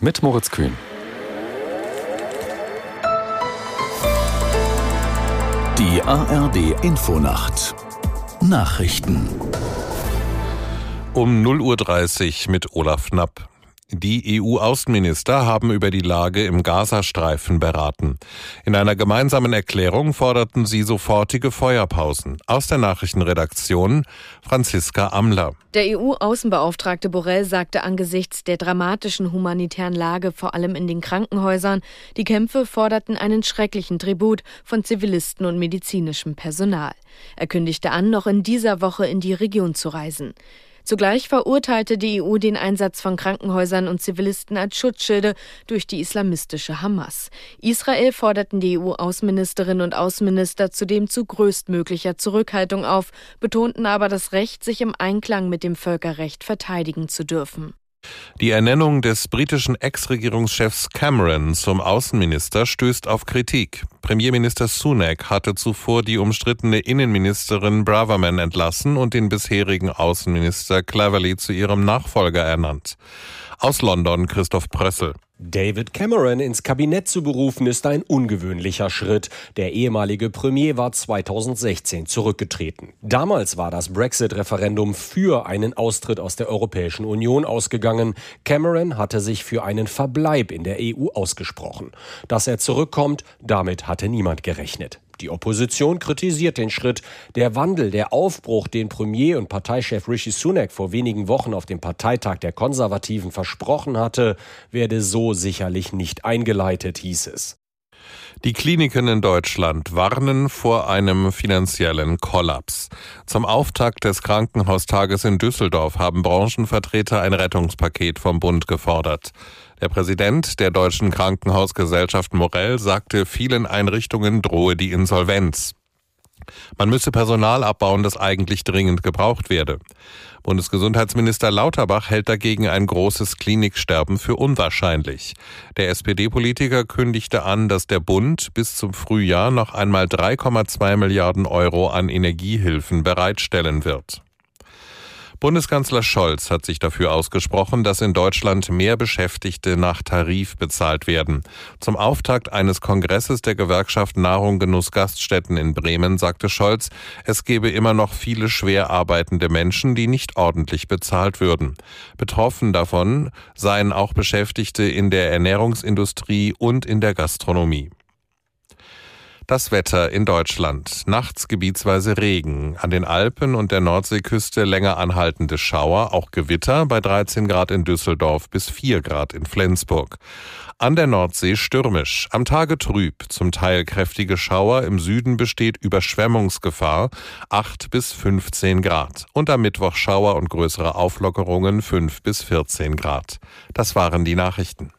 Mit Moritz Kühn. Die ARD Infonacht Nachrichten um 0.30 Uhr mit Olaf Knapp. Die EU-Außenminister haben über die Lage im Gazastreifen beraten. In einer gemeinsamen Erklärung forderten sie sofortige Feuerpausen. Aus der Nachrichtenredaktion Franziska Amler. Der EU-Außenbeauftragte Borrell sagte angesichts der dramatischen humanitären Lage, vor allem in den Krankenhäusern, die Kämpfe forderten einen schrecklichen Tribut von Zivilisten und medizinischem Personal. Er kündigte an, noch in dieser Woche in die Region zu reisen. Zugleich verurteilte die EU den Einsatz von Krankenhäusern und Zivilisten als Schutzschilde durch die islamistische Hamas. Israel forderten die EU-Außenministerinnen und Außenminister zudem zu größtmöglicher Zurückhaltung auf, betonten aber das Recht, sich im Einklang mit dem Völkerrecht verteidigen zu dürfen. Die Ernennung des britischen Ex-Regierungschefs Cameron zum Außenminister stößt auf Kritik. Premierminister Sunak hatte zuvor die umstrittene Innenministerin Braverman entlassen und den bisherigen Außenminister Cleverly zu ihrem Nachfolger ernannt. Aus London Christoph Prössel. David Cameron ins Kabinett zu berufen, ist ein ungewöhnlicher Schritt. Der ehemalige Premier war 2016 zurückgetreten. Damals war das Brexit-Referendum für einen Austritt aus der Europäischen Union ausgegangen. Cameron hatte sich für einen Verbleib in der EU ausgesprochen. Dass er zurückkommt, damit hatte niemand gerechnet. Die Opposition kritisiert den Schritt. Der Wandel, der Aufbruch, den Premier und Parteichef Rishi Sunak vor wenigen Wochen auf dem Parteitag der Konservativen versprochen hatte, werde so sicherlich nicht eingeleitet, hieß es. Die Kliniken in Deutschland warnen vor einem finanziellen Kollaps. Zum Auftakt des Krankenhaustages in Düsseldorf haben Branchenvertreter ein Rettungspaket vom Bund gefordert. Der Präsident der Deutschen Krankenhausgesellschaft Morell sagte, vielen Einrichtungen drohe die Insolvenz. Man müsse Personal abbauen, das eigentlich dringend gebraucht werde. Bundesgesundheitsminister Lauterbach hält dagegen ein großes Kliniksterben für unwahrscheinlich. Der SPD-Politiker kündigte an, dass der Bund bis zum Frühjahr noch einmal 3,2 Milliarden Euro an Energiehilfen bereitstellen wird. Bundeskanzler Scholz hat sich dafür ausgesprochen, dass in Deutschland mehr Beschäftigte nach Tarif bezahlt werden. Zum Auftakt eines Kongresses der Gewerkschaft Nahrung Genuss Gaststätten in Bremen sagte Scholz, es gebe immer noch viele schwer arbeitende Menschen, die nicht ordentlich bezahlt würden. Betroffen davon seien auch Beschäftigte in der Ernährungsindustrie und in der Gastronomie. Das Wetter in Deutschland. Nachts gebietsweise Regen. An den Alpen und der Nordseeküste länger anhaltende Schauer, auch Gewitter bei 13 Grad in Düsseldorf bis 4 Grad in Flensburg. An der Nordsee stürmisch. Am Tage trüb. Zum Teil kräftige Schauer. Im Süden besteht Überschwemmungsgefahr. 8 bis 15 Grad. Und am Mittwoch Schauer und größere Auflockerungen 5 bis 14 Grad. Das waren die Nachrichten.